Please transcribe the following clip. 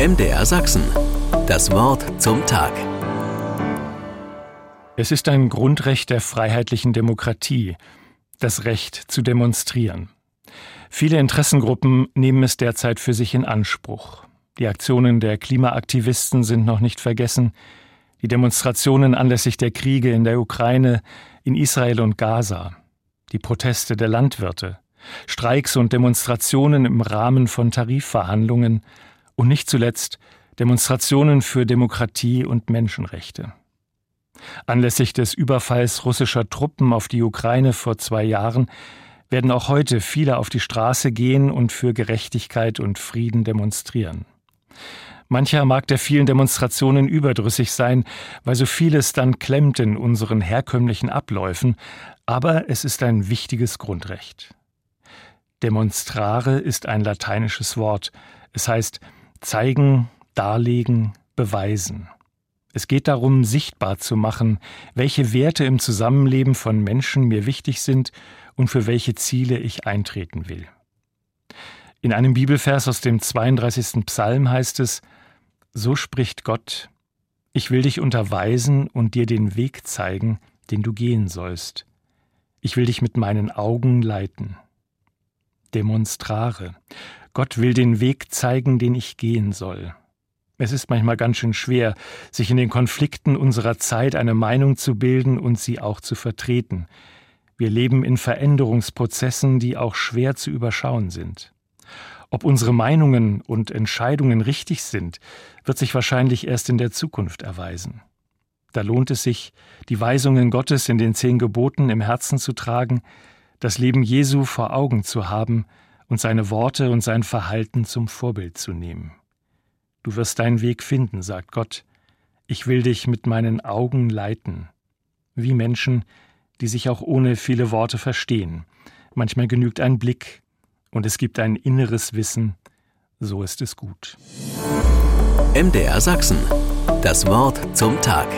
MDR Sachsen. Das Wort zum Tag. Es ist ein Grundrecht der freiheitlichen Demokratie, das Recht zu demonstrieren. Viele Interessengruppen nehmen es derzeit für sich in Anspruch. Die Aktionen der Klimaaktivisten sind noch nicht vergessen, die Demonstrationen anlässlich der Kriege in der Ukraine, in Israel und Gaza, die Proteste der Landwirte, Streiks und Demonstrationen im Rahmen von Tarifverhandlungen und nicht zuletzt Demonstrationen für Demokratie und Menschenrechte. Anlässlich des Überfalls russischer Truppen auf die Ukraine vor zwei Jahren werden auch heute viele auf die Straße gehen und für Gerechtigkeit und Frieden demonstrieren. Mancher mag der vielen Demonstrationen überdrüssig sein, weil so vieles dann klemmt in unseren herkömmlichen Abläufen, aber es ist ein wichtiges Grundrecht. Demonstrare ist ein lateinisches Wort. Es heißt zeigen, darlegen, beweisen. Es geht darum, sichtbar zu machen, welche Werte im Zusammenleben von Menschen mir wichtig sind und für welche Ziele ich eintreten will. In einem Bibelvers aus dem 32. Psalm heißt es, So spricht Gott, ich will dich unterweisen und dir den Weg zeigen, den du gehen sollst. Ich will dich mit meinen Augen leiten. Demonstrare. Gott will den Weg zeigen, den ich gehen soll. Es ist manchmal ganz schön schwer, sich in den Konflikten unserer Zeit eine Meinung zu bilden und sie auch zu vertreten. Wir leben in Veränderungsprozessen, die auch schwer zu überschauen sind. Ob unsere Meinungen und Entscheidungen richtig sind, wird sich wahrscheinlich erst in der Zukunft erweisen. Da lohnt es sich, die Weisungen Gottes in den zehn Geboten im Herzen zu tragen, das Leben Jesu vor Augen zu haben und seine Worte und sein Verhalten zum Vorbild zu nehmen. Du wirst deinen Weg finden, sagt Gott. Ich will dich mit meinen Augen leiten. Wie Menschen, die sich auch ohne viele Worte verstehen. Manchmal genügt ein Blick und es gibt ein inneres Wissen. So ist es gut. MDR Sachsen. Das Wort zum Tag.